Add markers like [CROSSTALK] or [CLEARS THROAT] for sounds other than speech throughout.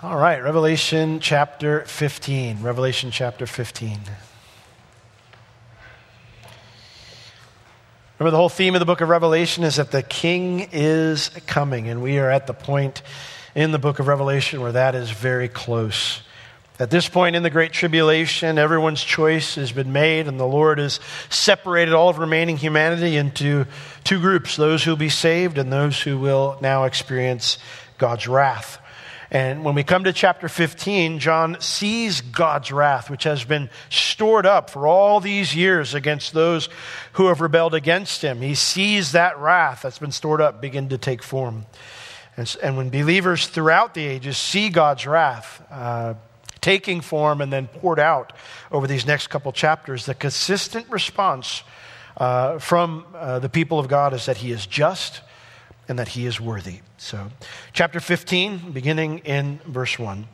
All right, Revelation chapter 15. Revelation chapter 15. Remember, the whole theme of the book of Revelation is that the king is coming, and we are at the point in the book of Revelation where that is very close. At this point in the Great Tribulation, everyone's choice has been made, and the Lord has separated all of remaining humanity into two groups those who will be saved and those who will now experience God's wrath. And when we come to chapter 15, John sees God's wrath, which has been stored up for all these years against those who have rebelled against him. He sees that wrath that's been stored up begin to take form. And, and when believers throughout the ages see God's wrath uh, taking form and then poured out over these next couple chapters, the consistent response uh, from uh, the people of God is that He is just and that he is worthy. So, chapter 15, beginning in verse 1.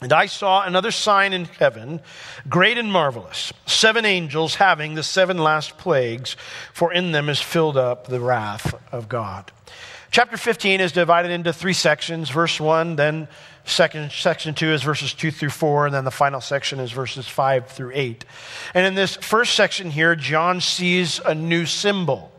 And I saw another sign in heaven, great and marvelous, seven angels having the seven last plagues, for in them is filled up the wrath of God. Chapter 15 is divided into three sections. Verse 1, then second, section 2 is verses 2 through 4, and then the final section is verses 5 through 8. And in this first section here, John sees a new symbol.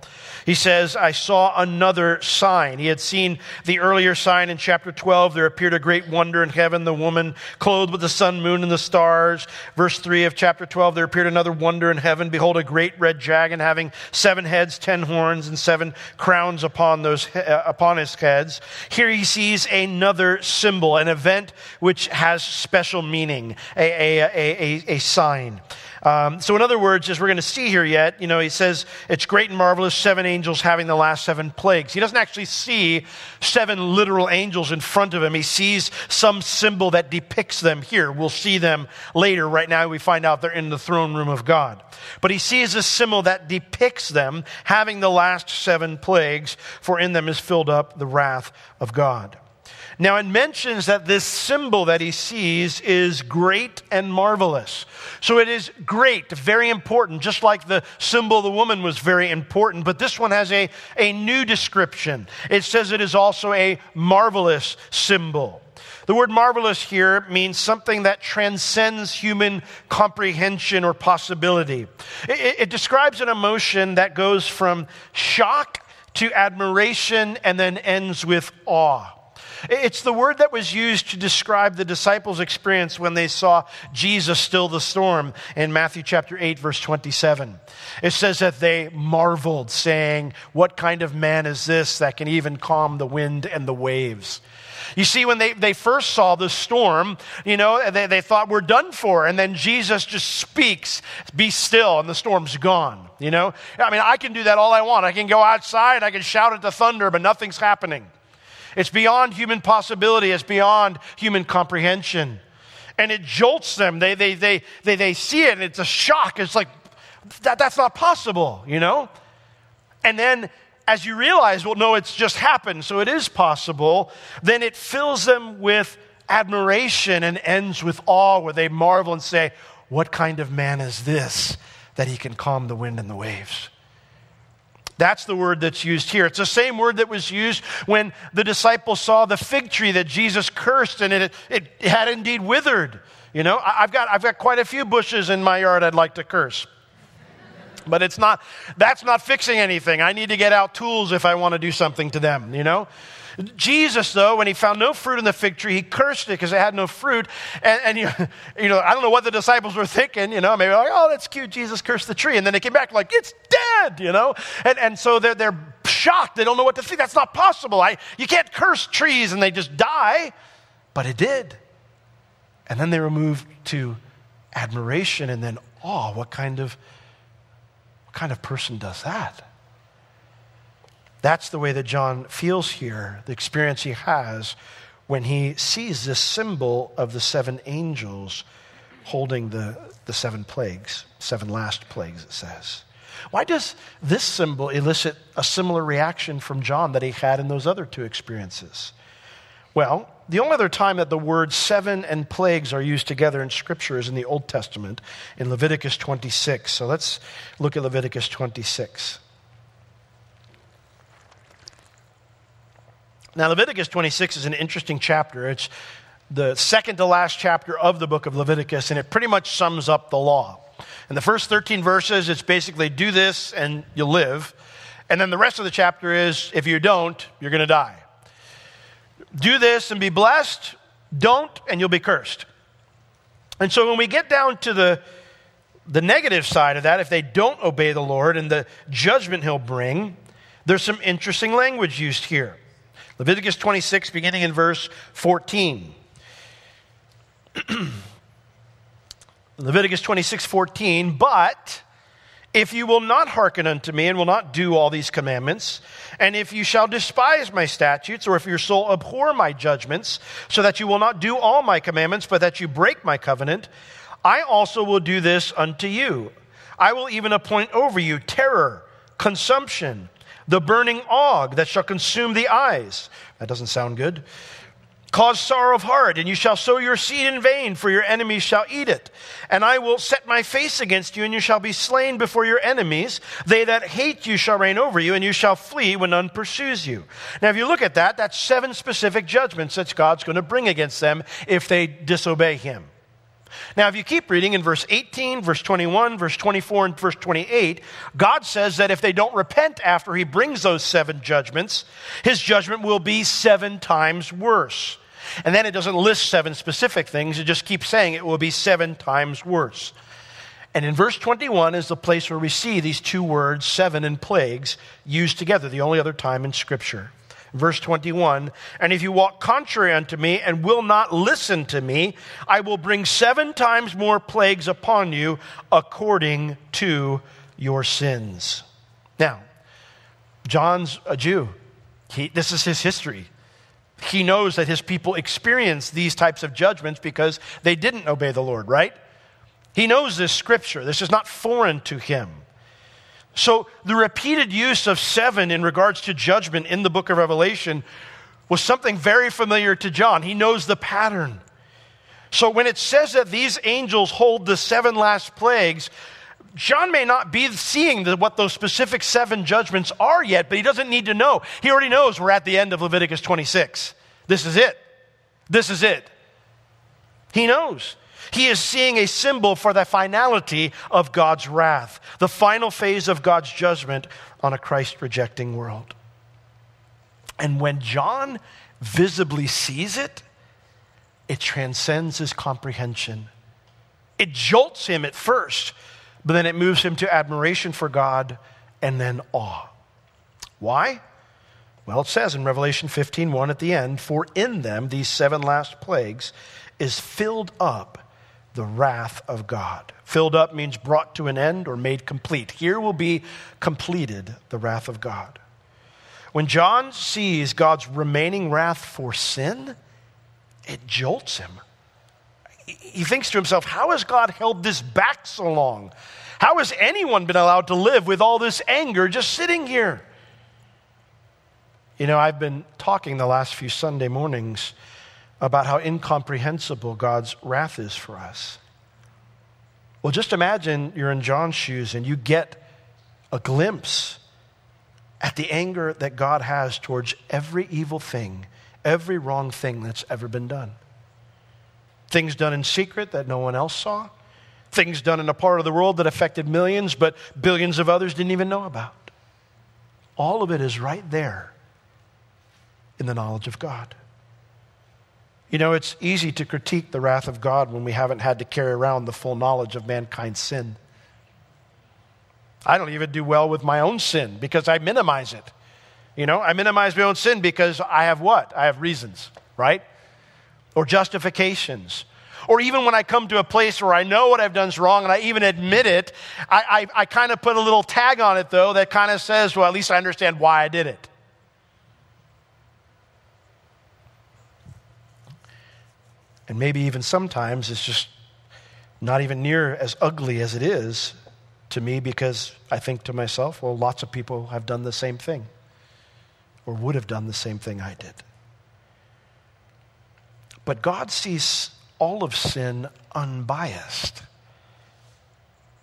He says, I saw another sign. He had seen the earlier sign in chapter 12. There appeared a great wonder in heaven, the woman clothed with the sun, moon, and the stars. Verse 3 of chapter 12, there appeared another wonder in heaven. Behold, a great red dragon having seven heads, ten horns, and seven crowns upon, those, uh, upon his heads. Here he sees another symbol, an event which has special meaning, a, a, a, a, a sign. Um, so, in other words, as we're going to see here yet, you know, he says it's great and marvelous, seven angels having the last seven plagues. He doesn't actually see seven literal angels in front of him. He sees some symbol that depicts them here. We'll see them later. Right now, we find out they're in the throne room of God. But he sees a symbol that depicts them having the last seven plagues, for in them is filled up the wrath of God. Now, it mentions that this symbol that he sees is great and marvelous. So it is great, very important, just like the symbol of the woman was very important. But this one has a, a new description. It says it is also a marvelous symbol. The word marvelous here means something that transcends human comprehension or possibility. It, it, describes an emotion that goes from shock to admiration and then ends with awe. It's the word that was used to describe the disciples' experience when they saw Jesus still the storm in Matthew chapter 8, verse 27. It says that they marveled, saying, What kind of man is this that can even calm the wind and the waves? You see, when they, they first saw the storm, you know, they, they thought we're done for. And then Jesus just speaks, be still, and the storm's gone. You know, I mean, I can do that all I want. I can go outside, I can shout at the thunder, but nothing's happening. It's beyond human possibility, it's beyond human comprehension. And it jolts them. They, they, they, they, they see it and it's a shock. It's like, that, that's not possible, you know? And then as you realize, well, no, it's just happened, so it is possible, then it fills them with admiration and ends with awe, where they marvel and say, What kind of man is this that he can calm the wind and the waves? That's the word that's used here. It's the same word that was used when the disciples saw the fig tree that Jesus cursed and it, it had indeed withered. You know, I've got, I've got quite a few bushes in my yard I'd like to curse. But it's not, that's not fixing anything. I need to get out tools if I want to do something to them, you know? Jesus, though, when he found no fruit in the fig tree, he cursed it because it had no fruit. And, and you, [LAUGHS] you, know, I don't know what the disciples were thinking, you know, maybe like, oh, that's cute, Jesus cursed the tree. And then they came back like, it's dead, you know? And, and so they're, they're shocked. They don't know what to think. That's not possible. I, you can't curse trees and they just die. But it did. And then they were moved to admiration and then awe. What kind of, what kind of person does that? That's the way that John feels here, the experience he has when he sees this symbol of the seven angels holding the, the seven plagues, seven last plagues, it says. Why does this symbol elicit a similar reaction from John that he had in those other two experiences? Well, the only other time that the words seven and plagues are used together in Scripture is in the Old Testament, in Leviticus 26. So let's look at Leviticus 26. Now, Leviticus 26 is an interesting chapter. It's the second to last chapter of the book of Leviticus, and it pretty much sums up the law. In the first 13 verses, it's basically do this and you'll live. And then the rest of the chapter is if you don't, you're going to die. Do this and be blessed, don't, and you'll be cursed. And so when we get down to the, the negative side of that, if they don't obey the Lord and the judgment he'll bring, there's some interesting language used here. Leviticus 26, beginning in verse 14. [CLEARS THROAT] Leviticus 26, 14, but if you will not hearken unto me and will not do all these commandments, and if you shall despise my statutes, or if your soul abhor my judgments, so that you will not do all my commandments, but that you break my covenant, I also will do this unto you. I will even appoint over you terror, consumption, the burning ague that shall consume the eyes. That doesn't sound good Cause sorrow of heart, and you shall sow your seed in vain, for your enemies shall eat it. And I will set my face against you, and you shall be slain before your enemies. They that hate you shall reign over you, and you shall flee when none pursues you. Now, if you look at that, that's seven specific judgments that God's going to bring against them if they disobey him. Now, if you keep reading in verse 18, verse 21, verse 24, and verse 28, God says that if they don't repent after he brings those seven judgments, his judgment will be seven times worse. And then it doesn't list seven specific things, it just keeps saying it will be seven times worse. And in verse 21 is the place where we see these two words, seven and plagues, used together, the only other time in Scripture. Verse 21 And if you walk contrary unto me and will not listen to me, I will bring seven times more plagues upon you according to your sins. Now, John's a Jew. He, this is his history. He knows that his people experience these types of judgments because they didn't obey the Lord, right? He knows this scripture. This is not foreign to him. So the repeated use of seven in regards to judgment in the book of Revelation was something very familiar to John. He knows the pattern. So when it says that these angels hold the seven last plagues, John may not be seeing the, what those specific seven judgments are yet, but he doesn't need to know. He already knows we're at the end of Leviticus 26. This is it. This is it. He knows. He is seeing a symbol for the finality of God's wrath, the final phase of God's judgment on a Christ rejecting world. And when John visibly sees it, it transcends his comprehension. It jolts him at first but then it moves him to admiration for God and then awe. Why? Well, it says in Revelation 15 1 at the end, For in them, these seven last plagues, is filled up the wrath of God. Filled up means brought to an end or made complete. Here will be completed the wrath of God. When John sees God's remaining wrath for sin, it jolts him he thinks to himself, How has God held this back so long? How has anyone been allowed to live with all this anger just sitting here? You know, I've been talking the last few Sunday mornings about how incomprehensible God's wrath is for us. Well, just imagine you're in John's shoes and you get a glimpse at the anger that God has towards every evil thing, every wrong thing that's ever been done. Things done in secret that no one else saw. Things done in a part of the world that affected millions, but billions of others didn't even know about. All of it is right there in the knowledge of God. You know, it's easy to critique the wrath of God when we haven't had to carry around the full knowledge of mankind's sin. I don't even do well with my own sin because I minimize it. You know, I minimize my own sin because I have what? I have reasons, right? or justifications. Or even when I come to a place where I know what I've done is wrong and I even admit it, I, I, I kind of put a little tag on it, though, that kind of says, well, at least I understand why I did it. And maybe even sometimes it's just not even near as ugly as it is to me because I think to myself, well, lots of people have done the same thing or would have done the same thing I did. But God sees all of sin unbiased.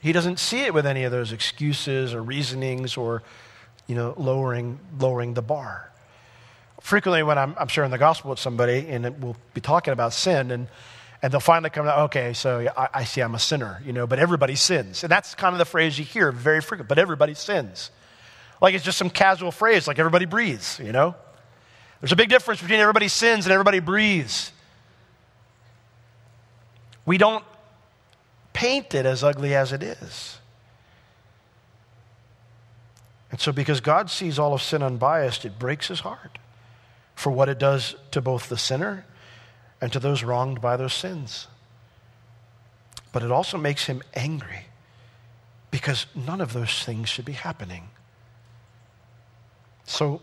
He doesn't see it with any of those excuses or reasonings or, you know, lowering, lowering the bar. Frequently when I'm, I'm sharing the gospel with somebody and we'll be talking about sin and, and they'll finally come out, okay, so I, I see I'm a sinner, you know, but everybody sins. And that's kind of the phrase you hear very frequently, but everybody sins. Like it's just some casual phrase, like everybody breathes, you know? There's a big difference between everybody sins and everybody breathes. We don't paint it as ugly as it is. And so, because God sees all of sin unbiased, it breaks his heart for what it does to both the sinner and to those wronged by those sins. But it also makes him angry because none of those things should be happening. So,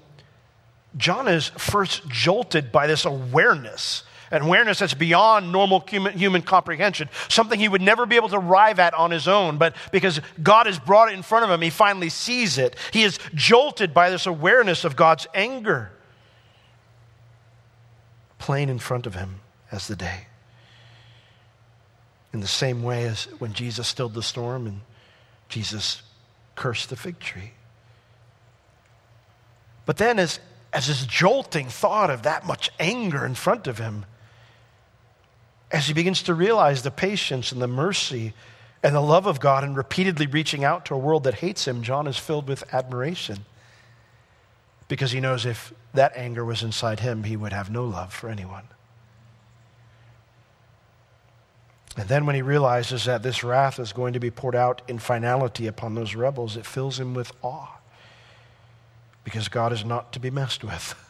John is first jolted by this awareness, an awareness that's beyond normal human, human, comprehension, something he would never be able to arrive at on his own. But because God has brought it in front of him, he finally sees it. He is jolted by this awareness of God's anger, plain in front of him as the day. In the same way as when Jesus stilled the storm and Jesus cursed the fig tree. But then, as, as his jolting thought of that much anger in front of him, as he begins to realize the patience and the mercy and the love of God and repeatedly reaching out to a world that hates him, John is filled with admiration because he knows if that anger was inside him, he would have no love for anyone. And then when he realizes that this wrath is going to be poured out in finality upon those rebels, it fills him with awe because God is not to be messed with. [LAUGHS]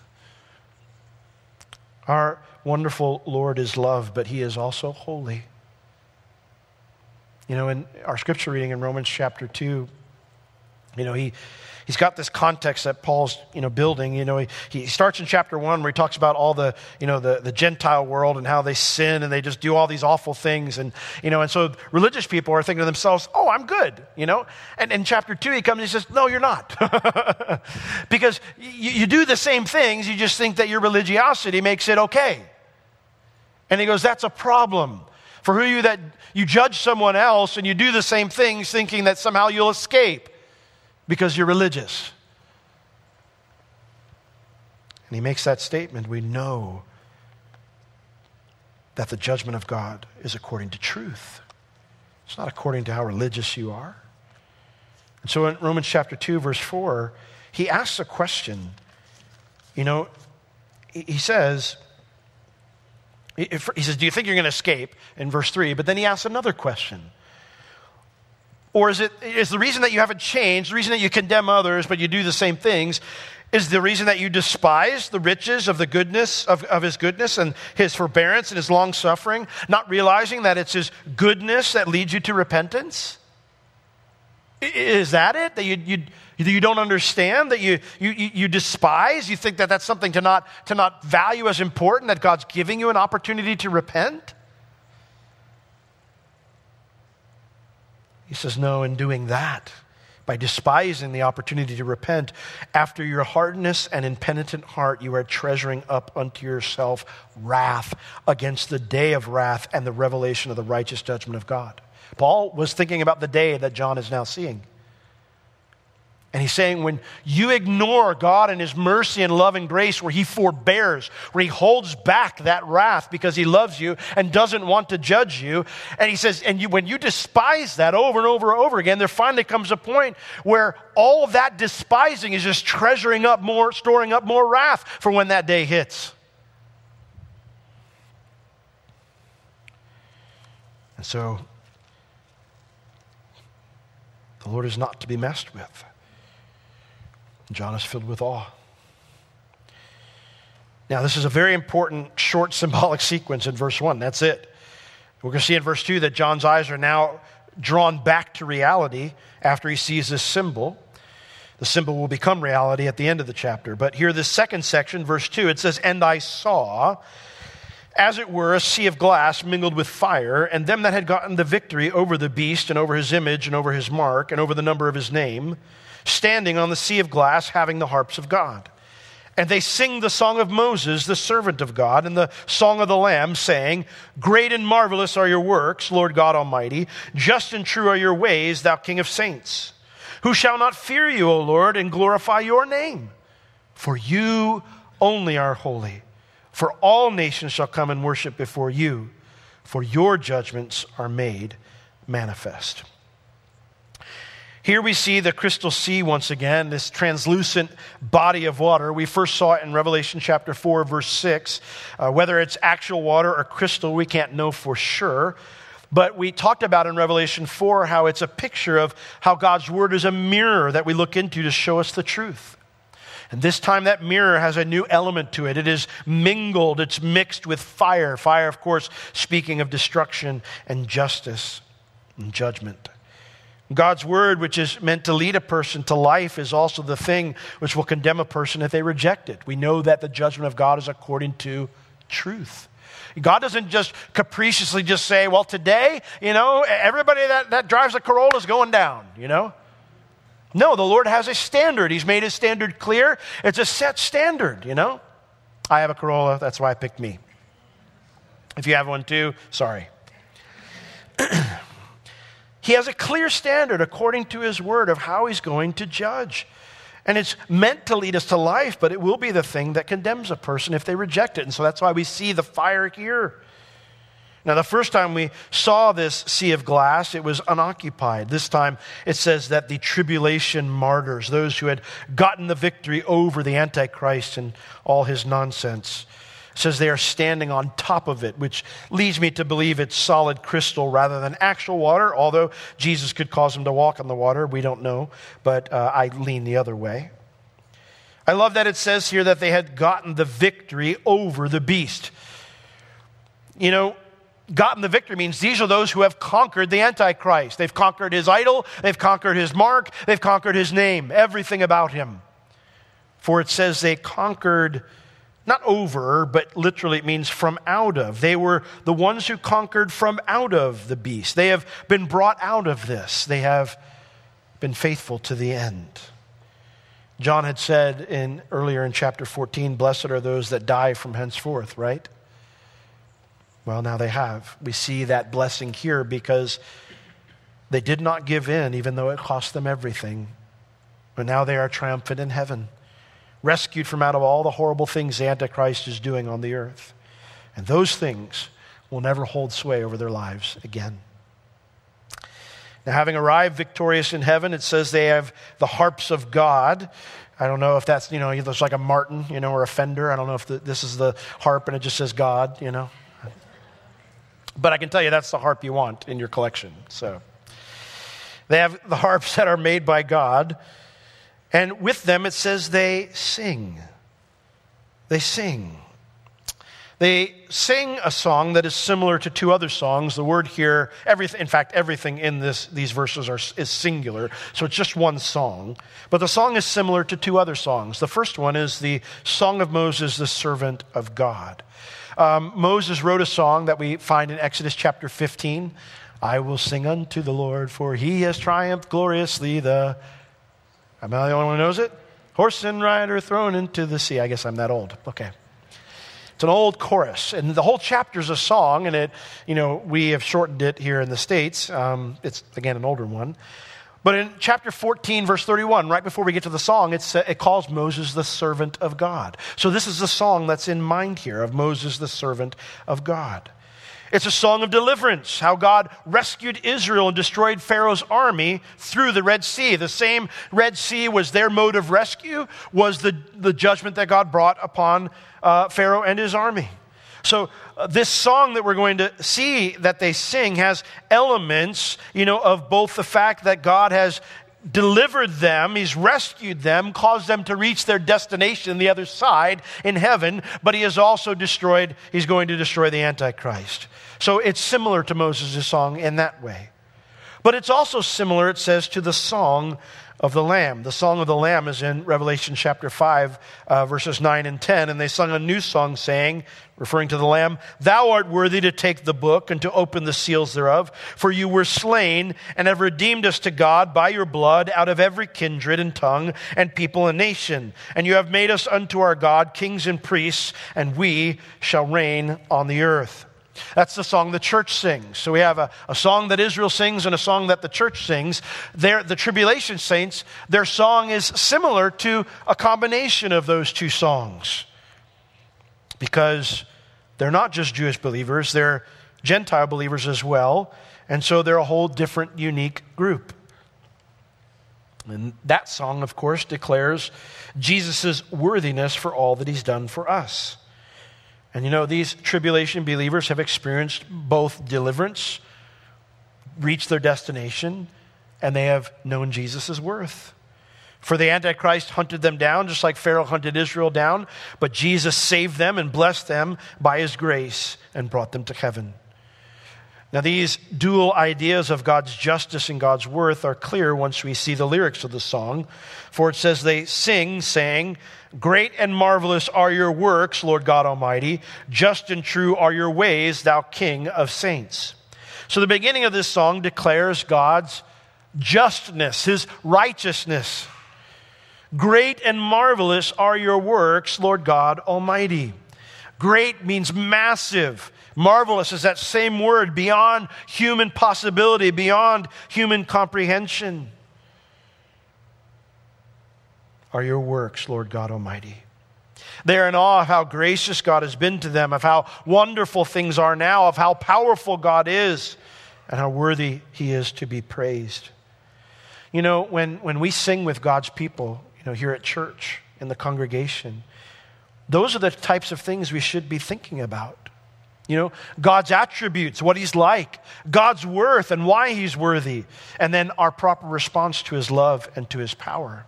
Our wonderful Lord is love, but he is also holy. You know, in our scripture reading in Romans chapter 2, you know, he he's got this context that Paul's, you know, building. You know, he, he starts in chapter one where he talks about all the, you know, the, the Gentile world and how they sin and they just do all these awful things. And, you know, and so religious people are thinking to themselves, oh, I'm good, you know? And in chapter two, he comes and he says, no, you're not. [LAUGHS] because you, you do the same things, you just think that your religiosity makes it okay. And he goes, that's a problem. For who you that you judge someone else and you do the same things thinking that somehow you'll escape because you're religious. And he makes that statement. We know that the judgment of God is according to truth. It's not according to how religious you are. And so in Romans chapter 2, verse 4, he asks a question. You know, he says, he says, Do you think you're going to escape? In verse 3. But then he asks another question or is it is the reason that you haven't changed, the reason that you condemn others, but you do the same things, is the reason that you despise the riches of the goodness of, of his goodness and his forbearance and his long suffering, not realizing that it's his goodness that leads you to repentance? Is that it? That you, you, you don't understand? That you, you, you despise? You think that that's something to not, to not value as important, that God's giving you an opportunity to repent? He says, No, in doing that, by despising the opportunity to repent, after your hardness and impenitent heart, you are treasuring up unto yourself wrath against the day of wrath and the revelation of the righteous judgment of God. Paul was thinking about the day that John is now seeing. And he's saying, when you ignore God and His mercy and love and grace, where He forbears, where He holds back that wrath because He loves you and doesn't want to judge you, and He says, and you, when you despise that over and over and over again, there finally comes a point where all of that despising is just treasuring up more, storing up more wrath for when that day hits. And so, the Lord is not to be messed with. John is filled with awe. Now, this is a very important short symbolic sequence in verse 1. That's it. We're going to see in verse 2 that John's eyes are now drawn back to reality after he sees this symbol. The symbol will become reality at the end of the chapter. But here, this second section, verse 2, it says, And I saw, as it were, a sea of glass mingled with fire, and them that had gotten the victory over the beast, and over his image, and over his mark, and over the number of his name standing on the sea of glass, having the harps of God. And they sing the song of Moses, the servant of God, and the song of the Lamb, saying, Great and marvelous are your works, Lord God Almighty. Just and true are your ways, thou King of saints. Who shall not fear you, O Lord, and glorify your name? For you only are holy. For all nations shall come and worship before you, for your judgments are made manifest. Here we see the crystal sea once again, this translucent body of water. We first saw it in Revelation chapter 4, verse 6. Uh, whether it's actual water or crystal, we can't know for sure. But we talked about in Revelation 4 how it's a picture of how God's word is a mirror that we look into to show us the truth. And this time, that mirror has a new element to it. It is mingled, it's mixed with fire. Fire, of course, speaking of destruction and justice and judgment. God's word, which is meant to lead a person to life, is also the thing which will condemn a person if they reject it. We know that the judgment of God is according to truth. God doesn't just capriciously just say, well, today, you know, everybody that, that drives a Corolla is going down, you know? No, the Lord has a standard. He's made his standard clear. It's a set standard, you know? I have a Corolla, that's why I picked me. If you have one too, sorry. [CLEARS THROAT] he has a clear standard according to his word of how he's going to judge. And it's meant to lead us to life, but it will be the thing that condemns a person if they reject it. And so that's why we see the fire here. Now, the first time we saw this sea of glass, it was unoccupied. This time it says that the tribulation martyrs, those who had gotten the victory over the Antichrist and all his nonsense, says they are standing on top of it, which leads me to believe it's solid crystal rather than actual water, although Jesus could cause them to walk on the water. We don't know, but uh, I lean the other way. I love that it says here that they had gotten the victory over the beast. You know, gotten the victory means these are those who have conquered the Antichrist. They've conquered his idol, they've conquered his mark, they've conquered his name, everything about him. For it says they conquered not over, but literally it means from out of. They were the ones who conquered from out of the beast. They have been brought out of this. They have been faithful to the end. John had said in earlier in chapter 14, blessed are those that die from henceforth, right? Well, now they have. We see that blessing here because they did not give in, even though it cost them everything. But now they are triumphant in heaven rescued from out of all the horrible things Antichrist is doing on the earth. And those things will never hold sway over their lives again. Now, having arrived victorious in heaven, it says they have the harps of God. I don't know if that's, you know, it's like a martin, you know, or a fender. I don't know if the, this is the harp and it just says God, you know. But I can tell you that's the harp you want in your collection. So they have the harps that are made by God. And with them, it says they sing. They sing. They sing a song that is similar to two other songs. The word here, everything, in fact, everything in this, these verses are, is singular, so it's just one song. But the song is similar to two other songs. The first one is the Song of Moses, the servant of God. Um, Moses wrote a song that we find in Exodus chapter 15. I will sing unto the Lord, for he has triumphed gloriously. The Am I the only one who knows it? Horse and rider thrown into the sea. I guess I'm that old. Okay. It's an old chorus, and the whole chapter is a song, and it, you know, we have shortened it here in the States. Um, it's, again, an older one. But in chapter 14, verse 31, right before we get to the song, uh, it calls Moses the servant of God. So this is the song that's in mind here of Moses, the servant of God. It's a song of deliverance, how God rescued Israel and destroyed Pharaoh's army through the Red Sea. The same Red Sea was their mode of rescue, was the, the judgment that God brought upon uh, Pharaoh and his army. So uh, this song that we're going to see that they sing has elements, you know, of both the fact that God has delivered them, he's rescued them, caused them to reach their destination, the other side in heaven, but he has also destroyed, he's going to destroy the Antichrist. So it's similar to Moses' song in that way. But it's also similar, it says, to the song of the Lamb. The song of the Lamb is in Revelation chapter 5, uh, verses 9 and 10. And they sung a new song saying, referring to the Lamb, Thou art worthy to take the book and to open the seals thereof, for you were slain and have redeemed us to God by your blood out of every kindred and tongue and people and nation. And you have made us unto our God kings and priests, and we shall reign on the earth. That's the song the church sings. So we have a, a song that Israel sings and a song that the church sings. They're, the tribulation saints, their song is similar to a combination of those two songs. because they're not just Jewish believers, they're Gentile believers as well. And so they're a whole different, unique group. And that song, of course, declares Jesus' worthiness for all that he's done for us. And you know, these tribulation believers have experienced both deliverance, reached their destination, and they have known Jesus' worth. For the Antichrist hunted them down, just like Pharaoh hunted Israel down, but Jesus saved them and blessed them by his grace and brought them to heaven. Now, these dual ideas of God's justice and God's worth are clear once we see the lyrics of the song. For it says, They sing, saying, Great and marvelous are your works, Lord God Almighty. Just and true are your ways, thou King of saints. So the beginning of this song declares God's justness, his righteousness. Great and marvelous are your works, Lord God Almighty. Great means massive. Marvelous is that same word, beyond human possibility, beyond human comprehension. Are your works, Lord God Almighty. They're in awe of how gracious God has been to them, of how wonderful things are now, of how powerful God is, and how worthy He is to be praised. You know, when, when we sing with God's people, you know, here at church, in the congregation, those are the types of things we should be thinking about. You know, God's attributes, what He's like, God's worth and why He's worthy, and then our proper response to His love and to His power.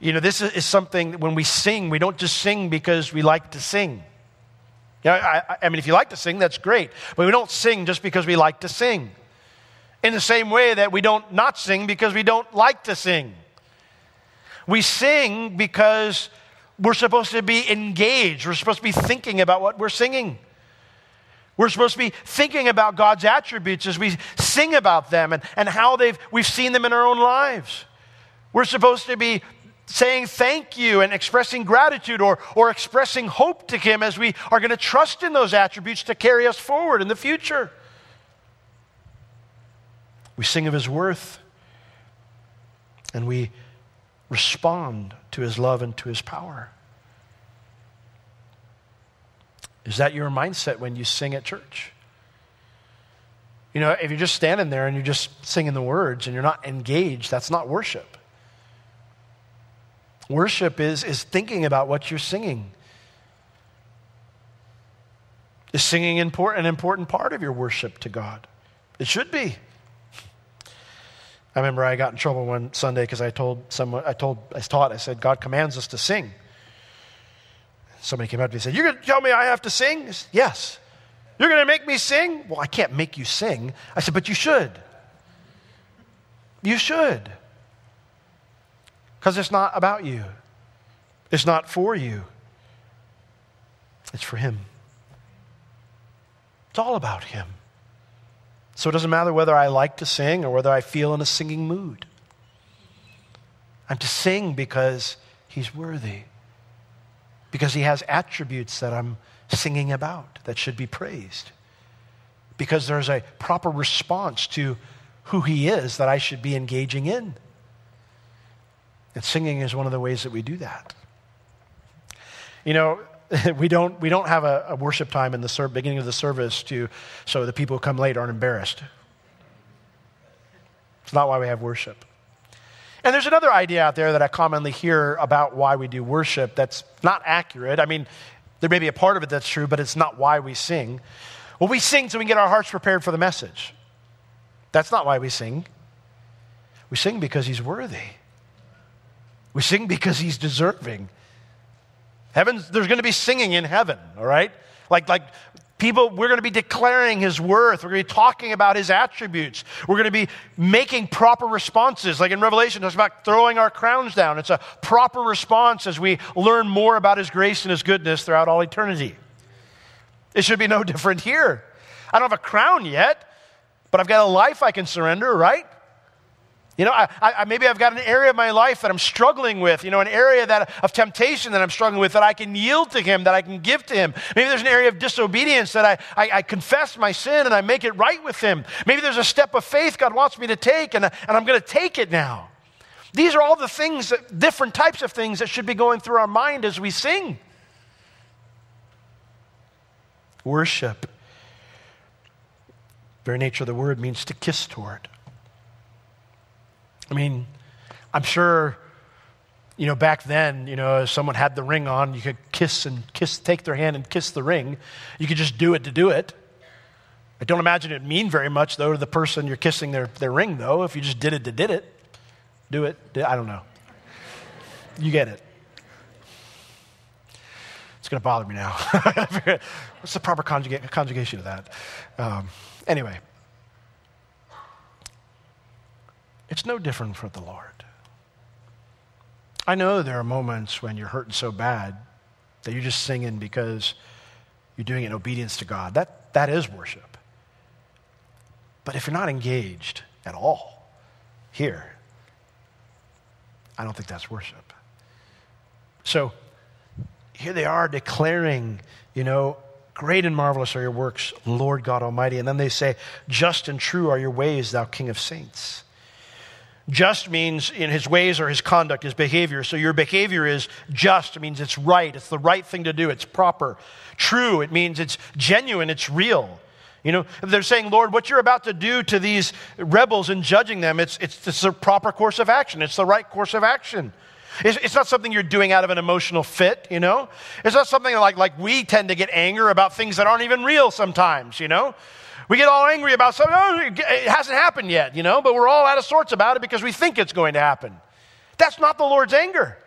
You know, this is something when we sing, we don't just sing because we like to sing. You know, I, I mean, if you like to sing, that's great, but we don't sing just because we like to sing. In the same way that we don't not sing because we don't like to sing. We sing because we're supposed to be engaged. We're supposed to be thinking about what we're singing. We're supposed to be thinking about God's attributes as we sing about them and, and how they've, we've seen them in our own lives. We're supposed to be saying thank you and expressing gratitude or, or expressing hope to Him as we are going to trust in those attributes to carry us forward in the future. We sing of His worth and we respond to his love and to his power. Is that your mindset when you sing at church? You know, if you're just standing there and you're just singing the words and you're not engaged, that's not worship. Worship is, is thinking about what you're singing. Is singing important, an important part of your worship to God? It should be. I remember I got in trouble one Sunday because I told someone, I told, I taught, I said, God commands us to sing. Somebody came up to me and said, You're going to tell me I have to sing? Said, yes. You're going to make me sing? Well, I can't make you sing. I said, But you should. You should. Because it's not about you, it's not for you, it's for Him. It's all about Him. So it doesn't matter whether I like to sing or whether I feel in a singing mood. I'm to sing because he's worthy, because he has attributes that I'm singing about that should be praised, because there's a proper response to who he is that I should be engaging in. And singing is one of the ways that we do that. You know, [LAUGHS] we don't, we don't have a, a worship time in the ser- beginning of the service to, so the people who come late aren't embarrassed. It's not why we have worship. And there's another idea out there that I commonly hear about why we do worship that's not accurate. I mean, there may be a part of it that's true, but it's not why we sing. Well, we sing so we can get our hearts prepared for the message. That's not why we sing. We sing because he's worthy. We sing because he's deserving. Heaven, there's going to be singing in heaven, all right? Like, like people, we're going to be declaring his worth. We're going to be talking about his attributes. We're going to be making proper responses. Like in Revelation, it's about throwing our crowns down. It's a proper response as we learn more about his grace and his goodness throughout all eternity. It should be no [LAUGHS] different here. I don't have a crown yet, but I've got a life I can surrender, right? You know, I, I, maybe I've got an area of my life that I'm struggling with, you know, an area that, of temptation that I'm struggling with that I can yield to Him, that I can give to Him. Maybe there's an area of disobedience that I, I, I confess my sin and I make it right with Him. Maybe there's a step of faith God wants me to take and, and I'm going to take it now. These are all the things, that, different types of things that should be going through our mind as we sing. Worship, very nature of the word, means to kiss toward. I mean, I'm sure, you know, back then, you know, if someone had the ring on, you could kiss and kiss, take their hand and kiss the ring. You could just do it to do it. I don't imagine it mean very much, though, to the person you're kissing their, their ring, though, if you just did it to did it. Do it. I don't know. You get it. It's going to bother me now. [LAUGHS] What's the proper conjuga- conjugation of that? Um, anyway, it's no different for the Lord. I know there are moments when you're hurting so bad that you're just singing because you're doing it in obedience to God. That, that is worship. But if you're not engaged at all here, I don't think that's worship. So here they are declaring, you know, great and marvelous are your works, Lord God Almighty. And then they say, just and true are your ways, thou King of saints. Just means in his ways or his conduct, his behavior. So your behavior is just, it means it's right, it's the right thing to do, it's proper. True, it means it's genuine, it's real. You know, they're saying, Lord, what you're about to do to these rebels and judging them, it's, it's, it's a proper course of action. It's the right course of action. It's, it's, not something you're doing out of an emotional fit, you know? It's not something like, like we tend to get anger about things that aren't even real sometimes, you know? We get all angry about something, oh, it hasn't happened yet, you know, but we're all out of sorts about it because we think it's going to happen. That's not the Lord's anger.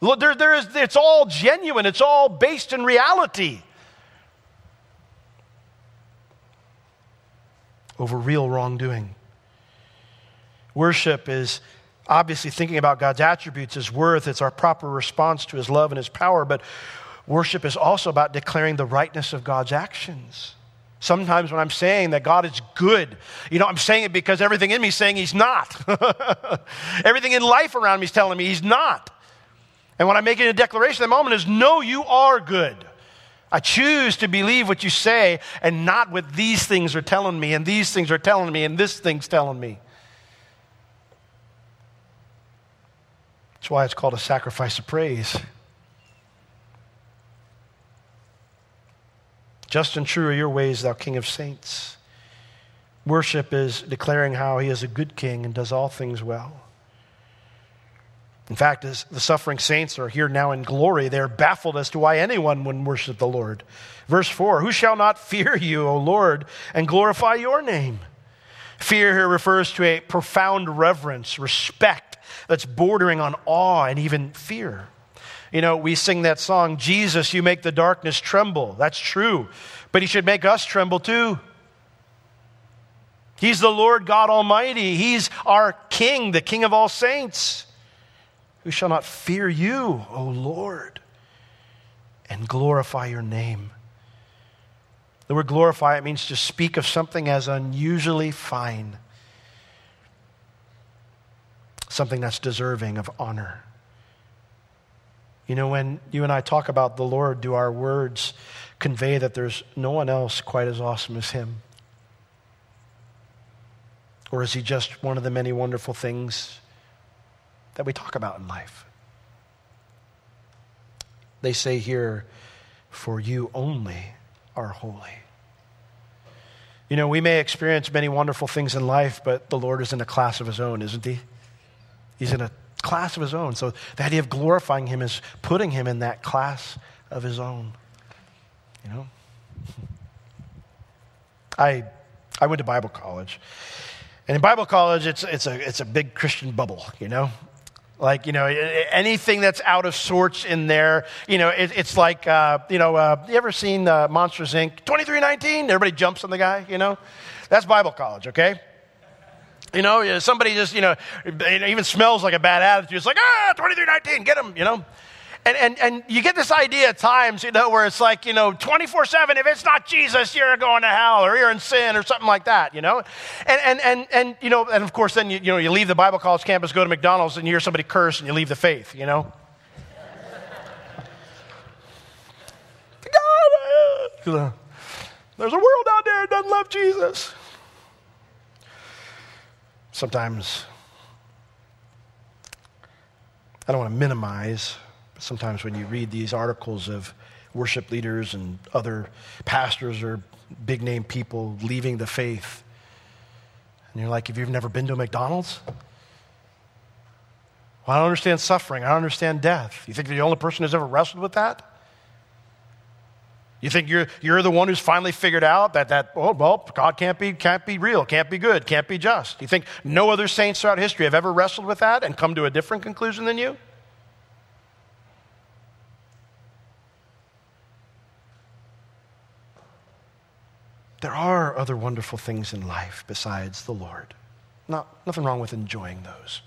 There, there is, it's all genuine, it's all based in reality. Over real wrongdoing. Worship is obviously thinking about God's attributes, His worth, it's our proper response to His love and His power, but worship is also about declaring the rightness of God's actions. Sometimes when I'm saying that God is good, you know, I'm saying it because everything in me is saying He's not. [LAUGHS] everything in life around me is telling me He's not. And when I'm making a declaration at the moment is, no, you are good. I choose to believe what you say and not what these things are telling me, and these things are telling me, and this thing's telling me. That's why it's called a sacrifice of praise. Just and true are your ways, thou King of saints. Worship is declaring how he is a good king and does all things well. In fact, as the suffering saints are here now in glory, they are baffled as to why anyone wouldn't worship the Lord. Verse 4 Who shall not fear you, O Lord, and glorify your name? Fear here refers to a profound reverence, respect that's bordering on awe and even fear. You know, we sing that song, Jesus, you make the darkness tremble. That's true. But he should make us tremble too. He's the Lord God Almighty. He's our King, the King of all saints. Who shall not fear you, O Lord, and glorify your name? The word glorify, it means to speak of something as unusually fine, something that's deserving of honor. You know, when you and I talk about the Lord, do our words convey that there's no one else quite as awesome as Him? Or is He just one of the many wonderful things that we talk about in life? They say here, for you only are holy. You know, we may experience many wonderful things in life, but the Lord is in a class of His own, isn't He? He's in a class of his own. So the idea of glorifying him is putting him in that class of his own. You know? [LAUGHS] I, I went to Bible college. And in Bible college, it's, it's, a, it's a big Christian bubble, you know? Like, you know, anything that's out of sorts in there, you know, it, it's like, uh, you know, uh, you ever seen uh, Monsters Inc. 2319? Everybody jumps on the guy, you know? That's Bible college, okay? You know, somebody just, you know, even smells like a bad attitude. It's like, ah, 2319, get him, you know. And, and, and you get this idea at times, you know, where it's like, you know, 24 7, if it's not Jesus, you're going to hell or you're in sin or something like that, you know? And, and, and, and you know, and of course, then, you, you know, you leave the Bible college campus, go to McDonald's, and you hear somebody curse and you leave the faith, you know? [LAUGHS] God, there's a world out there that doesn't love Jesus. Sometimes, I don't want to minimize, but sometimes when you read these articles of worship leaders and other pastors or big name people leaving the faith. And you're like, if you've never been to a McDonald's? Well, I don't understand suffering. I don't understand death. You think you're the only person who's ever wrestled with that? You think you're, you're the one who's finally figured out that, that, oh, well, God can't be, can't be real, can't be good, can't be just. You think no other saints throughout history have ever wrestled with that and come to a different conclusion than you? There are other wonderful things in life besides the Lord. Not, nothing wrong with enjoying those.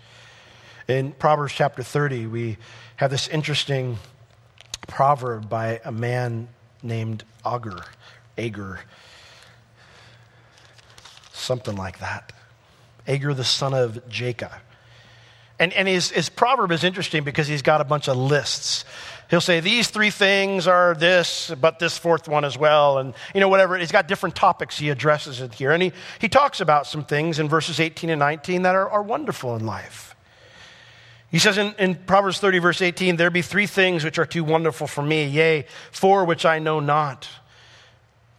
In Proverbs chapter 30, we have this interesting proverb by a man named Agur, Agur, something like that. Agur, the son of Jacob. And, and his, his proverb is interesting because he's got a bunch of lists. He'll say, These three things are this, but this fourth one as well. And, you know, whatever. He's got different topics he addresses it here. And he, he talks about some things in verses 18 and 19 that are, are wonderful in life. He says in, in, Proverbs 30, verse 18, There be three things which are too wonderful for me, yea, four which I know not.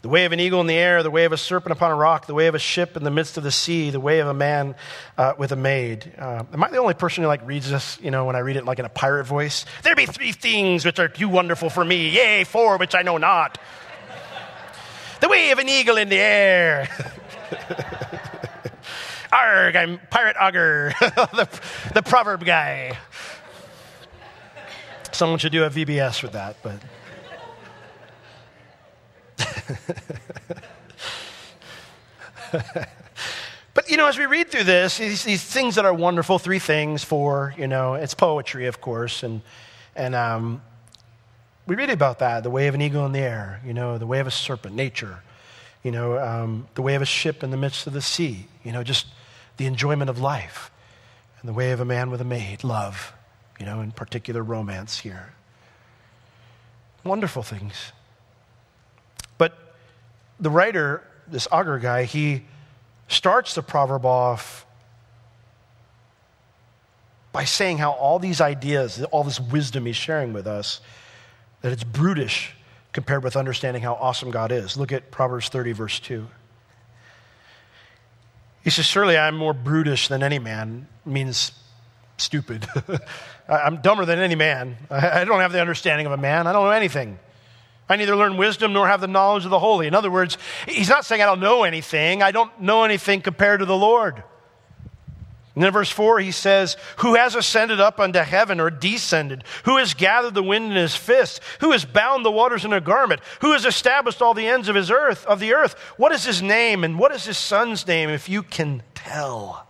The way of an eagle in the air, the way of a serpent upon a rock, the way of a ship in the midst of the sea, the way of a man uh, with a maid. Uh, am I the only person who like reads this, you know, when I read it like in a pirate voice? There be three things which are too wonderful for me, yea, four which I know not. [LAUGHS] the way of an eagle in the air. [LAUGHS] Arg, I'm Pirate Agur, [LAUGHS] the, the proverb guy. Someone should do a VBS with that, but. [LAUGHS] but you know, as we read through this, these, these, things that are wonderful, three things, four, you know, it's poetry, of course, and and um, we read about that, the way of an eagle in the air, you know, the way of a serpent, nature, you know, um, the way of a ship in the midst of the sea, you know, just the enjoyment of life and the way of a man with a maid, love, you know, in particular romance here. Wonderful things. But the writer, this Agur guy, he starts the proverb off by saying how all these ideas, all this wisdom he's sharing with us, that it's brutish compared with understanding how awesome God is. Look at Proverbs 30, verse 2. He says, Surely I'm more brutish than any man, means stupid. [LAUGHS] I'm dumber than any man. I don't have the understanding of a man. I don't know anything. I neither learn wisdom nor have the knowledge of the holy. In other words, he's not saying I don't know anything. I don't know anything compared to the Lord. And then verse 4, he says, Who has ascended up unto heaven or descended? Who has gathered the wind in his fist? Who has bound the waters in a garment? Who has established all the ends of his earth, of the earth? What is his name and what is his son's name, if you can tell?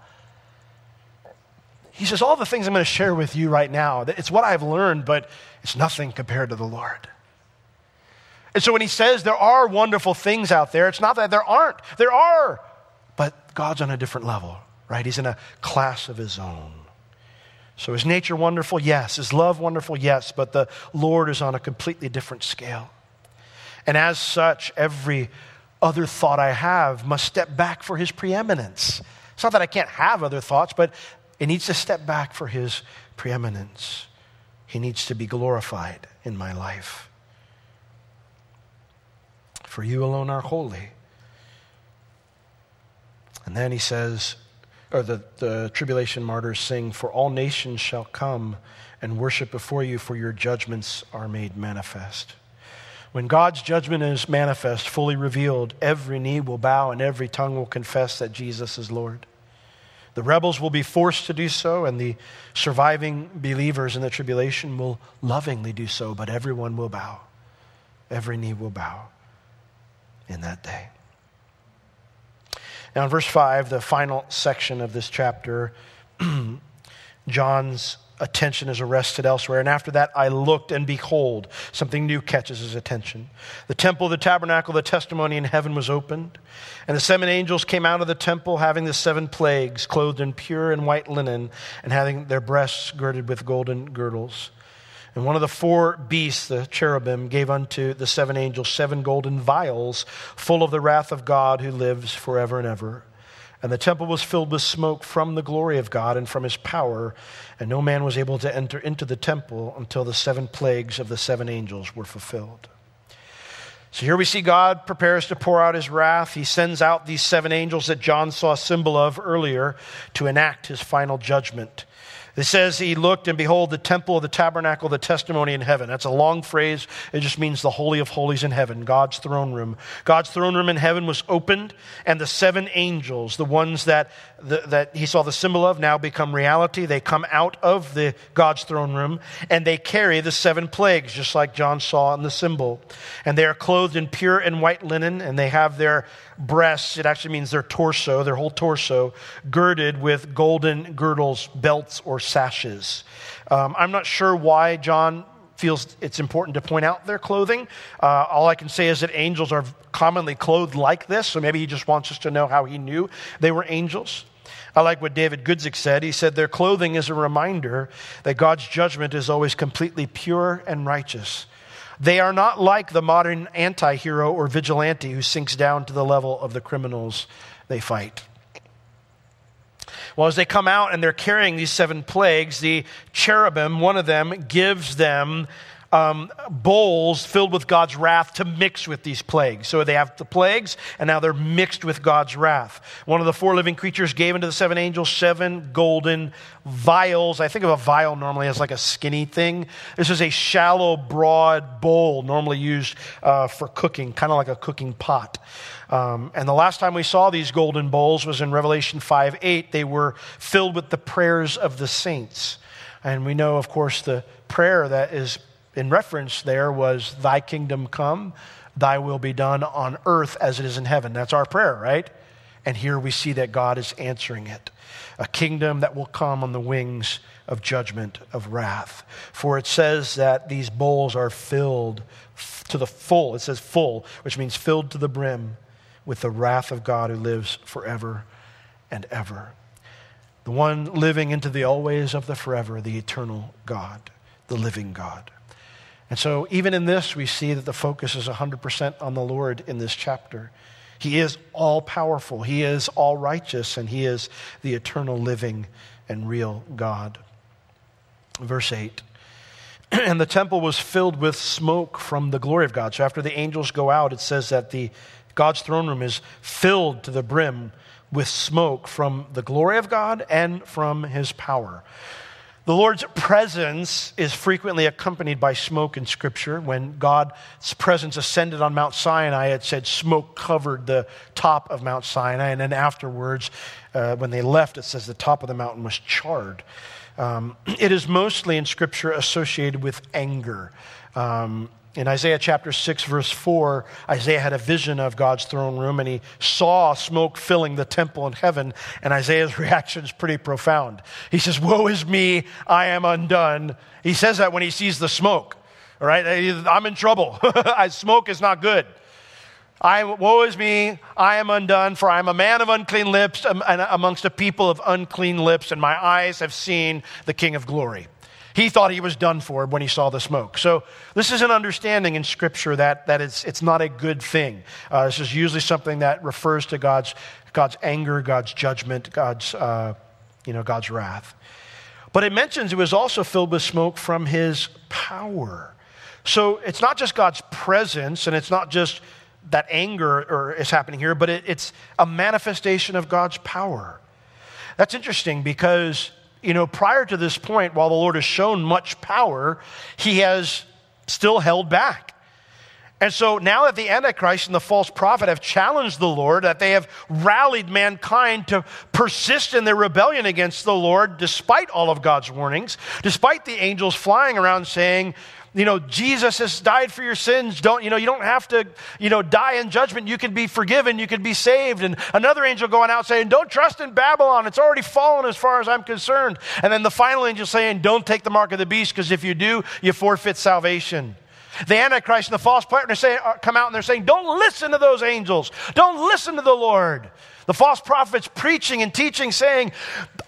He says, All the things I'm going to share with you right now, it's what I've learned, but it's nothing compared to the Lord. And so when he says there are wonderful things out there, it's not that there aren't. There are, but God's on a different level right? He's in a class of his own. So is nature wonderful? Yes. Is love wonderful? Yes. But the Lord is on a completely different scale. And as such, every other thought I have must step back for his preeminence. It's not that I can't have other thoughts, but it needs to step back for his preeminence. He needs to be glorified in my life. For you alone are holy. And then he says, or the, the tribulation martyrs sing, For all nations shall come and worship before you, for your judgments are made manifest. When God's judgment is manifest, fully revealed, every knee will bow and every tongue will confess that Jesus is Lord. The rebels will be forced to do so, and the surviving believers in the tribulation will lovingly do so, but everyone will bow. Every knee will bow in that day. Now, in verse 5, the final section of this chapter, [CLEARS THROAT] John's attention is arrested elsewhere. And after that, I looked, and behold, something new catches his attention. The temple, the tabernacle, the testimony in heaven was opened. And the seven angels came out of the temple, having the seven plagues, clothed in pure and white linen, and having their breasts girded with golden girdles. And one of the four beasts, the cherubim, gave unto the seven angels seven golden vials full of the wrath of God who lives forever and ever. And the temple was filled with smoke from the glory of God and from his power, and no man was able to enter into the temple until the seven plagues of the seven angels were fulfilled. So here we see God prepares to pour out his wrath. He sends out these seven angels that John saw a symbol of earlier to enact his final judgment. It says he looked and behold the temple of the tabernacle, the testimony in heaven. That's a long phrase. It just means the holy of holies in heaven, God's throne room. God's throne room in heaven was opened, and the seven angels, the ones that, the, that he saw the symbol of, now become reality. They come out of the God's throne room, and they carry the seven plagues, just like John saw in the symbol. And they are clothed in pure and white linen, and they have their breasts, it actually means their torso, their whole torso, girded with golden girdles, belts, or sashes. Um, I'm not sure why John feels it's important to point out their clothing. Uh, all I can say is that angels are commonly clothed like this, so maybe he just wants us to know how he knew they were angels. I like what David Guzik said. He said, Their clothing is a reminder that God's judgment is always completely pure and righteous. They are not like the modern anti hero or vigilante who sinks down to the level of the criminals they fight. Well, as they come out and they're carrying these seven plagues, the cherubim, one of them, gives them um, bowls filled with God's wrath to mix with these plagues. So they have the plagues, and now they're mixed with God's wrath. One of the four living creatures gave unto the seven angels seven golden vials. I think of a vial normally as like a skinny thing. This is a shallow, broad bowl normally used uh, for cooking, kind of like a cooking pot. Um, and the last time we saw these golden bowls was in Revelation 5 8. They were filled with the prayers of the saints. And we know, of course, the prayer that is in reference there was, Thy kingdom come, Thy will be done on earth as it is in heaven. That's our prayer, right? And here we see that God is answering it. A kingdom that will come on the wings of judgment, of wrath. For it says that these bowls are filled to the full. It says full, which means filled to the brim with the wrath of God who lives forever and ever. The one living into the always of the forever, the eternal God, the living God. And so, even in this, we see that the focus is 100% on the Lord in this chapter. He is all powerful, He is all righteous, and He is the eternal, living, and real God. Verse 8 [CLEARS THROAT] And the temple was filled with smoke from the glory of God. So, after the angels go out, it says that the God's throne room is filled to the brim with smoke from the glory of God and from His power. The Lord's presence is frequently accompanied by smoke in Scripture. When God's presence ascended on Mount Sinai, it said smoke covered the top of Mount Sinai. And then afterwards, uh, when they left, it says the top of the mountain was charred. Um, [CLEARS THROAT] it is mostly in Scripture associated with anger. Um, in Isaiah chapter 6, verse 4, Isaiah had a vision of God's throne room and he saw smoke filling the temple in heaven. And Isaiah's [LAUGHS] reaction is pretty profound. He says, Woe is me, I am undone. He says that when he sees the smoke. All right, I'm in trouble. [LAUGHS] smoke is not good. I, woe is me, I am undone, for I am a man of unclean lips and amongst a people of unclean lips, and my eyes have seen the King of glory. He thought he was done for when he saw the smoke. So, this is an understanding in Scripture that, that it's, it's not a good thing. Uh, this is usually something that refers to God's, God's anger, God's judgment, God's, uh, you know, God's wrath. But it mentions it was also filled with smoke from his power. So, it's not just God's presence and it's not just that anger or, is happening here, but it, it's a manifestation of God's power. That's interesting because you know, prior to this point, while the Lord has shown much power, he has still held back. And so now that the Antichrist and the false prophet have challenged the Lord, that they have rallied mankind to persist in their rebellion against the Lord, despite all of God's warnings, despite the angels flying around saying, you know, Jesus has died for your sins. Don't, you know, you don't have to, you know, die in judgment. You can be forgiven. You can be saved. And another angel going out saying, don't trust in Babylon. It's already fallen as far as I'm concerned. And then the final angel saying, don't take the mark of the beast because if you do, you forfeit salvation. The Antichrist and the false prophet say, come out and they're saying, don't listen to those angels. Don't listen to the Lord. The false prophets preaching and teaching, saying,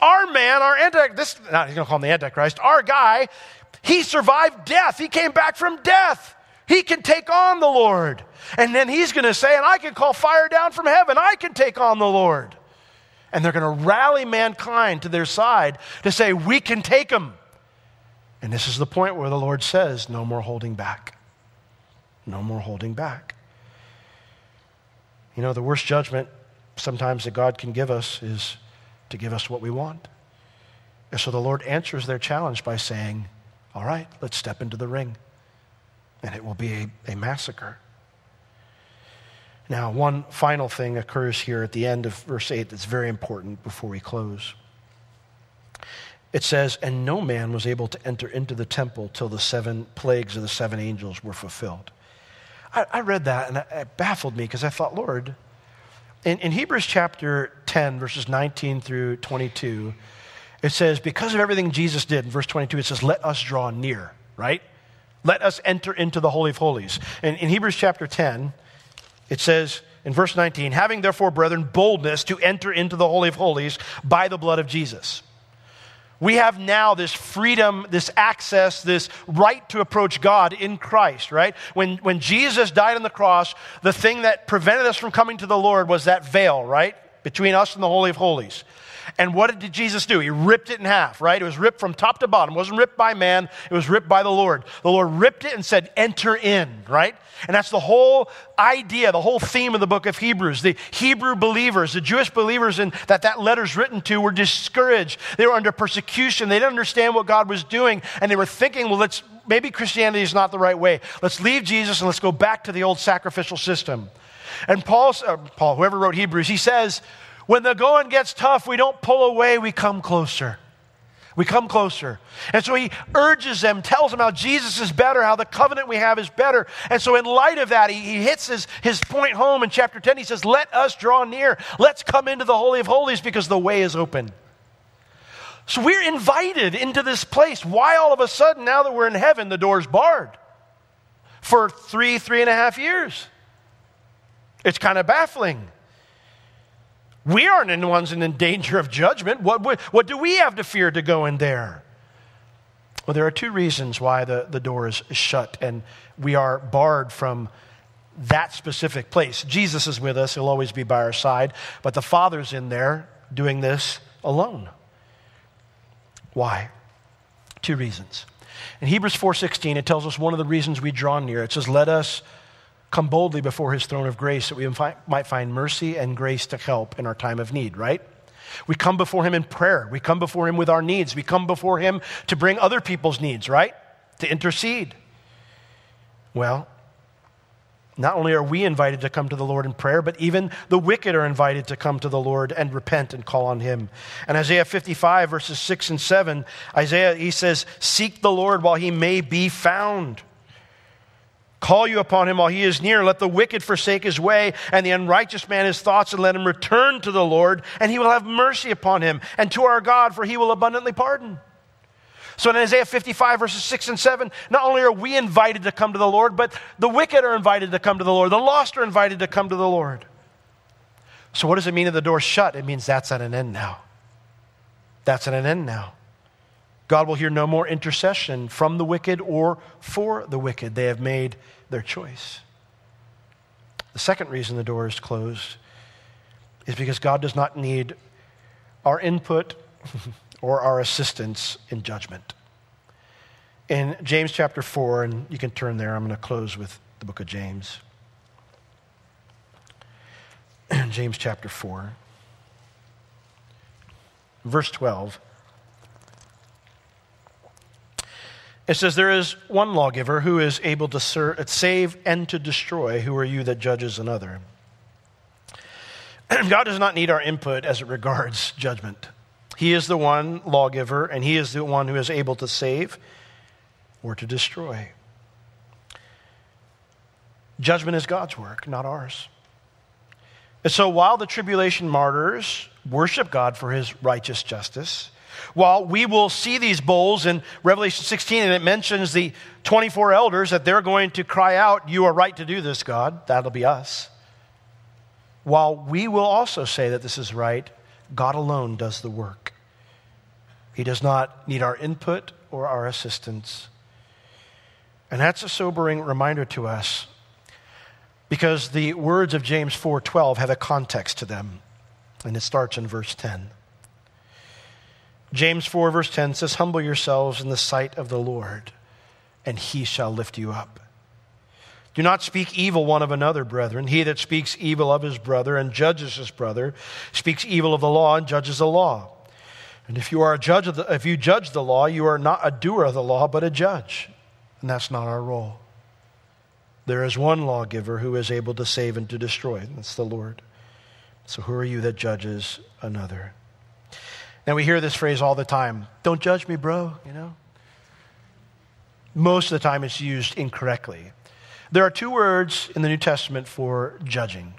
our man, our Antichrist, this, not, he's going to call him the Antichrist, our guy he survived death. He came back from death. He can take on the Lord. And then he's going to say, and I can call fire down from heaven. I can take on the Lord. And they're going to rally mankind to their side to say, we can take him. And this is the point where the Lord says, no more holding back. No more holding back. You know, the worst judgment sometimes that God can give us is to give us what we want. And so the Lord answers their challenge by saying, All right, let's step into the ring. And it will be a, a massacre. Now, one final thing occurs here at the end of verse 8 that's very important before we close. It says, And no man was able to enter into the temple till the seven plagues of the seven angels were fulfilled. I, I read that and it baffled me because I thought, Lord, in, in Hebrews chapter 10, verses 19 through 22, it says, Because of everything Jesus did, in verse 22, it says, Let us draw near, right? Let us enter into the Holy of Holies. And in Hebrews chapter 10, it says in verse 19, having therefore, brethren, boldness to enter into the Holy of Holies by the blood of Jesus. We have now this freedom, this access, this right to approach God in Christ, right? When, when Jesus died on the cross, the thing that prevented us from coming to the Lord was that veil, right? Between us and the Holy of Holies. And what did Jesus do? He ripped it in half, right? It was ripped from top to bottom. It wasn't ripped by man, it was ripped by the Lord. The Lord ripped it and said, Enter in, right? And that's the whole idea, the whole theme of the book of Hebrews. The Hebrew believers, the Jewish believers in, that that letter's written to, were discouraged. They were under persecution. They didn't understand what God was doing. And they were thinking, well, let's, maybe Christianity is not the right way. Let's leave Jesus and let's go back to the old sacrificial system. And Paul, uh, Paul, whoever wrote Hebrews, he says, when the going gets tough, we don't pull away, we come closer. We come closer. And so he urges them, tells them how Jesus is better, how the covenant we have is better. And so, in light of that, he, he hits his, his point home in chapter 10. He says, Let us draw near. Let's come into the Holy of Holies because the way is open. So, we're invited into this place. Why all of a sudden, now that we're in heaven, the door's barred? For three, three and a half years. It's kind of baffling. We aren't the ones in danger of judgment. What, what, do we have to fear to go in there? Well, there are two reasons why the, the door is shut and we are barred from that specific place. Jesus is with us, he'll always be by our side, but the Father's in there doing this alone. Why? Two reasons. In Hebrews 4:16 it tells us one of the reasons we draw near. It says let us come boldly before his throne of grace that we might find mercy and grace to help in our time of need, right? We come before him in prayer. We come before him with our needs. We come before him to bring other people's needs, right? To intercede. Well, not only are we invited to come to the Lord in prayer, but even the wicked are invited to come to the Lord and repent and call on him. And Isaiah 55, verses 6 and 7, Isaiah, he says, Seek the Lord while he may be found. Call you upon him while he is near. Let the wicked forsake his way, and the unrighteous man his thoughts, and let him return to the Lord, and he will have mercy upon him, and to our God, for he will abundantly pardon. So in Isaiah 55, verses 6 and 7, not only are we invited to come to the Lord, but the wicked are invited to come to the Lord. The lost are invited to come to the Lord. So what does it mean if the door's shut? It means that's at an end now. That's at an end now. God will hear no more intercession from the wicked or for the wicked. They have made their choice. The second reason the door is closed is because God does not need our input [LAUGHS] or our assistance in judgment. In James chapter 4, and you can turn there, I'm going to close with the book of James. [CLEARS THROAT] James chapter 4, verse 12. It says, There is one lawgiver who is able to serve, save and to destroy. Who are you that judges another? [CLEARS THROAT] God does not need our input as it regards [LAUGHS] judgment. He is the one lawgiver, and He is the one who is able to save or to destroy. Judgment is God's work, not ours. And so while the tribulation martyrs worship God for His righteous justice, well, we will see these bowls in Revelation 16, and it mentions the 24 elders that they're going to cry out, You are right to do this, God. That'll be us. While we will also say that this is right, God alone does the work. He does not need our input or our assistance. And that's a sobering reminder to us because the words of James 4:12 have a context to them. And it starts in verse 10. James 4, verse 10 says, Humble yourselves in the sight of the Lord, and he shall lift you up. Do not speak evil one of another, brethren. He that speaks evil of his brother and judges his brother speaks evil of the law and judges the law. And if you are a judge of the, if you judge the law, you are not a doer of the law, but a judge. And that's not our role. There is one lawgiver who is able to save and to destroy. And that's the Lord. So who are you that judges another? Now we hear this phrase all the time. Don't judge me, bro, you know? Most of the time it's used incorrectly. There are two words in the New Testament for judging.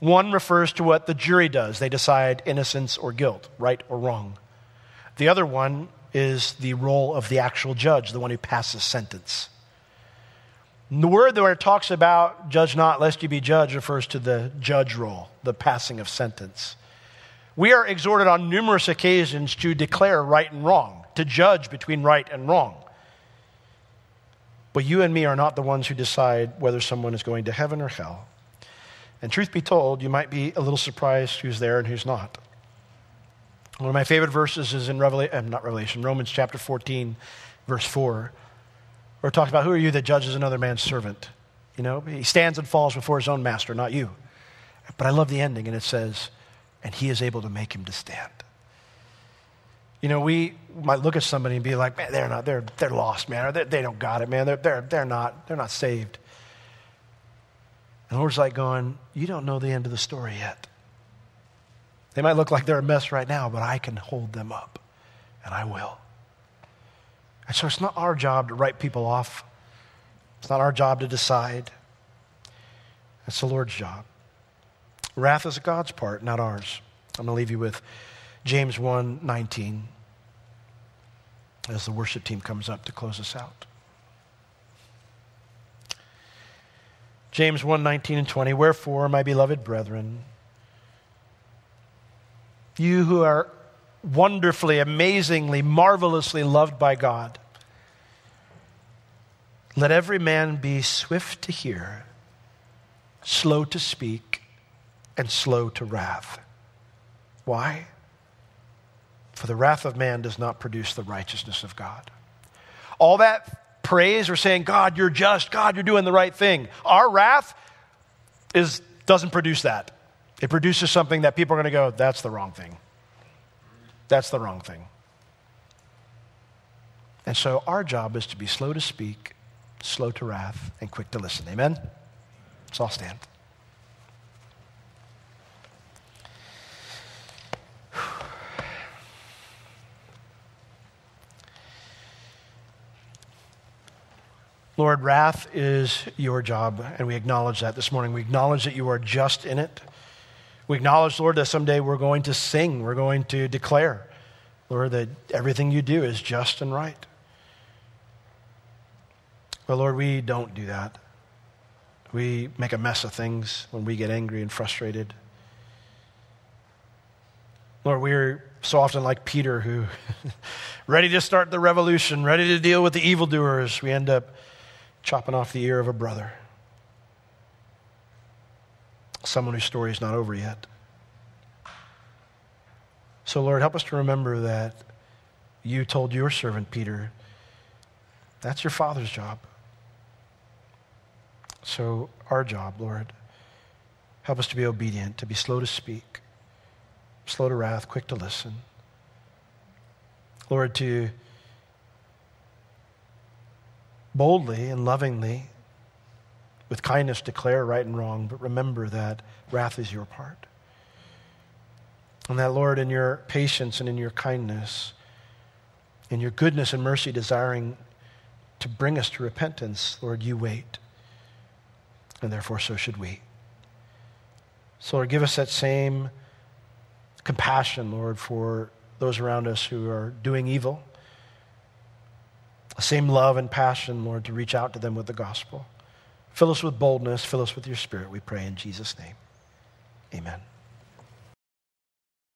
One refers to what the jury does, they decide innocence or guilt, right or wrong. The other one is the role of the actual judge, the one who passes sentence. The word where it talks about judge not lest you be judged refers to the judge role, the passing of sentence. We are exhorted on numerous occasions to declare right and wrong, to judge between right and wrong. But you and me are not the ones who decide whether someone is going to heaven or hell. And truth be told, you might be a little surprised who's there and who's not. One of my favorite verses is in Revelation, uh, not Revelation, Romans chapter 14, verse 4, where it talks about who are you that judges another man's servant? You know, he stands and falls before his own master, not you. But I love the ending, and it says, and he is able to make him to stand. You know, we might look at somebody and be like, man, they're not, they're, they're lost, man. Or they, they don't got it, man. They're, they're, they're, not, they're not saved. And the Lord's like going, you don't know the end of the story yet. They might look like they're a mess right now, but I can hold them up, and I will. And so it's not our job to write people off. It's not our job to decide. It's the Lord's job. Wrath is God's part, not ours. I'm going to leave you with James 1 19 as the worship team comes up to close us out. James 1 19 and 20. Wherefore, my beloved brethren, you who are wonderfully, amazingly, marvelously loved by God, let every man be swift to hear, slow to speak, and slow to wrath. Why? For the wrath of man does not produce the righteousness of God. All that praise or saying, God, you're just, God, you're doing the right thing. Our wrath is, doesn't produce that. It produces something that people are going to go, that's the wrong thing. That's the wrong thing. And so our job is to be slow to speak, slow to wrath, and quick to listen. Amen? Let's all stand. Lord, wrath is your job, and we acknowledge that this morning. We acknowledge that you are just in it. We acknowledge, Lord, that someday we're going to sing, we're going to declare, Lord, that everything you do is just and right. But Lord, we don't do that. We make a mess of things when we get angry and frustrated. Lord, we're so often like Peter, who, [LAUGHS] ready to start the revolution, ready to deal with the evildoers, we end up chopping off the ear of a brother. Someone whose story is not over yet. So, Lord, help us to remember that you told your servant Peter, that's your father's job. So, our job, Lord, help us to be obedient, to be slow to speak, slow to wrath, quick to listen. Lord, to boldly and lovingly, with kindness, declare right and wrong, but remember that wrath is your part. And that, Lord, in your patience and in your kindness, in your goodness and mercy, desiring to bring us to repentance, Lord, you wait. And therefore, so should we. So, Lord, give us that same compassion, Lord, for those around us who are doing evil the same love and passion, Lord, to reach out to them with the gospel. Fill us with boldness, fill us with your spirit, we pray in Jesus' name. Amen.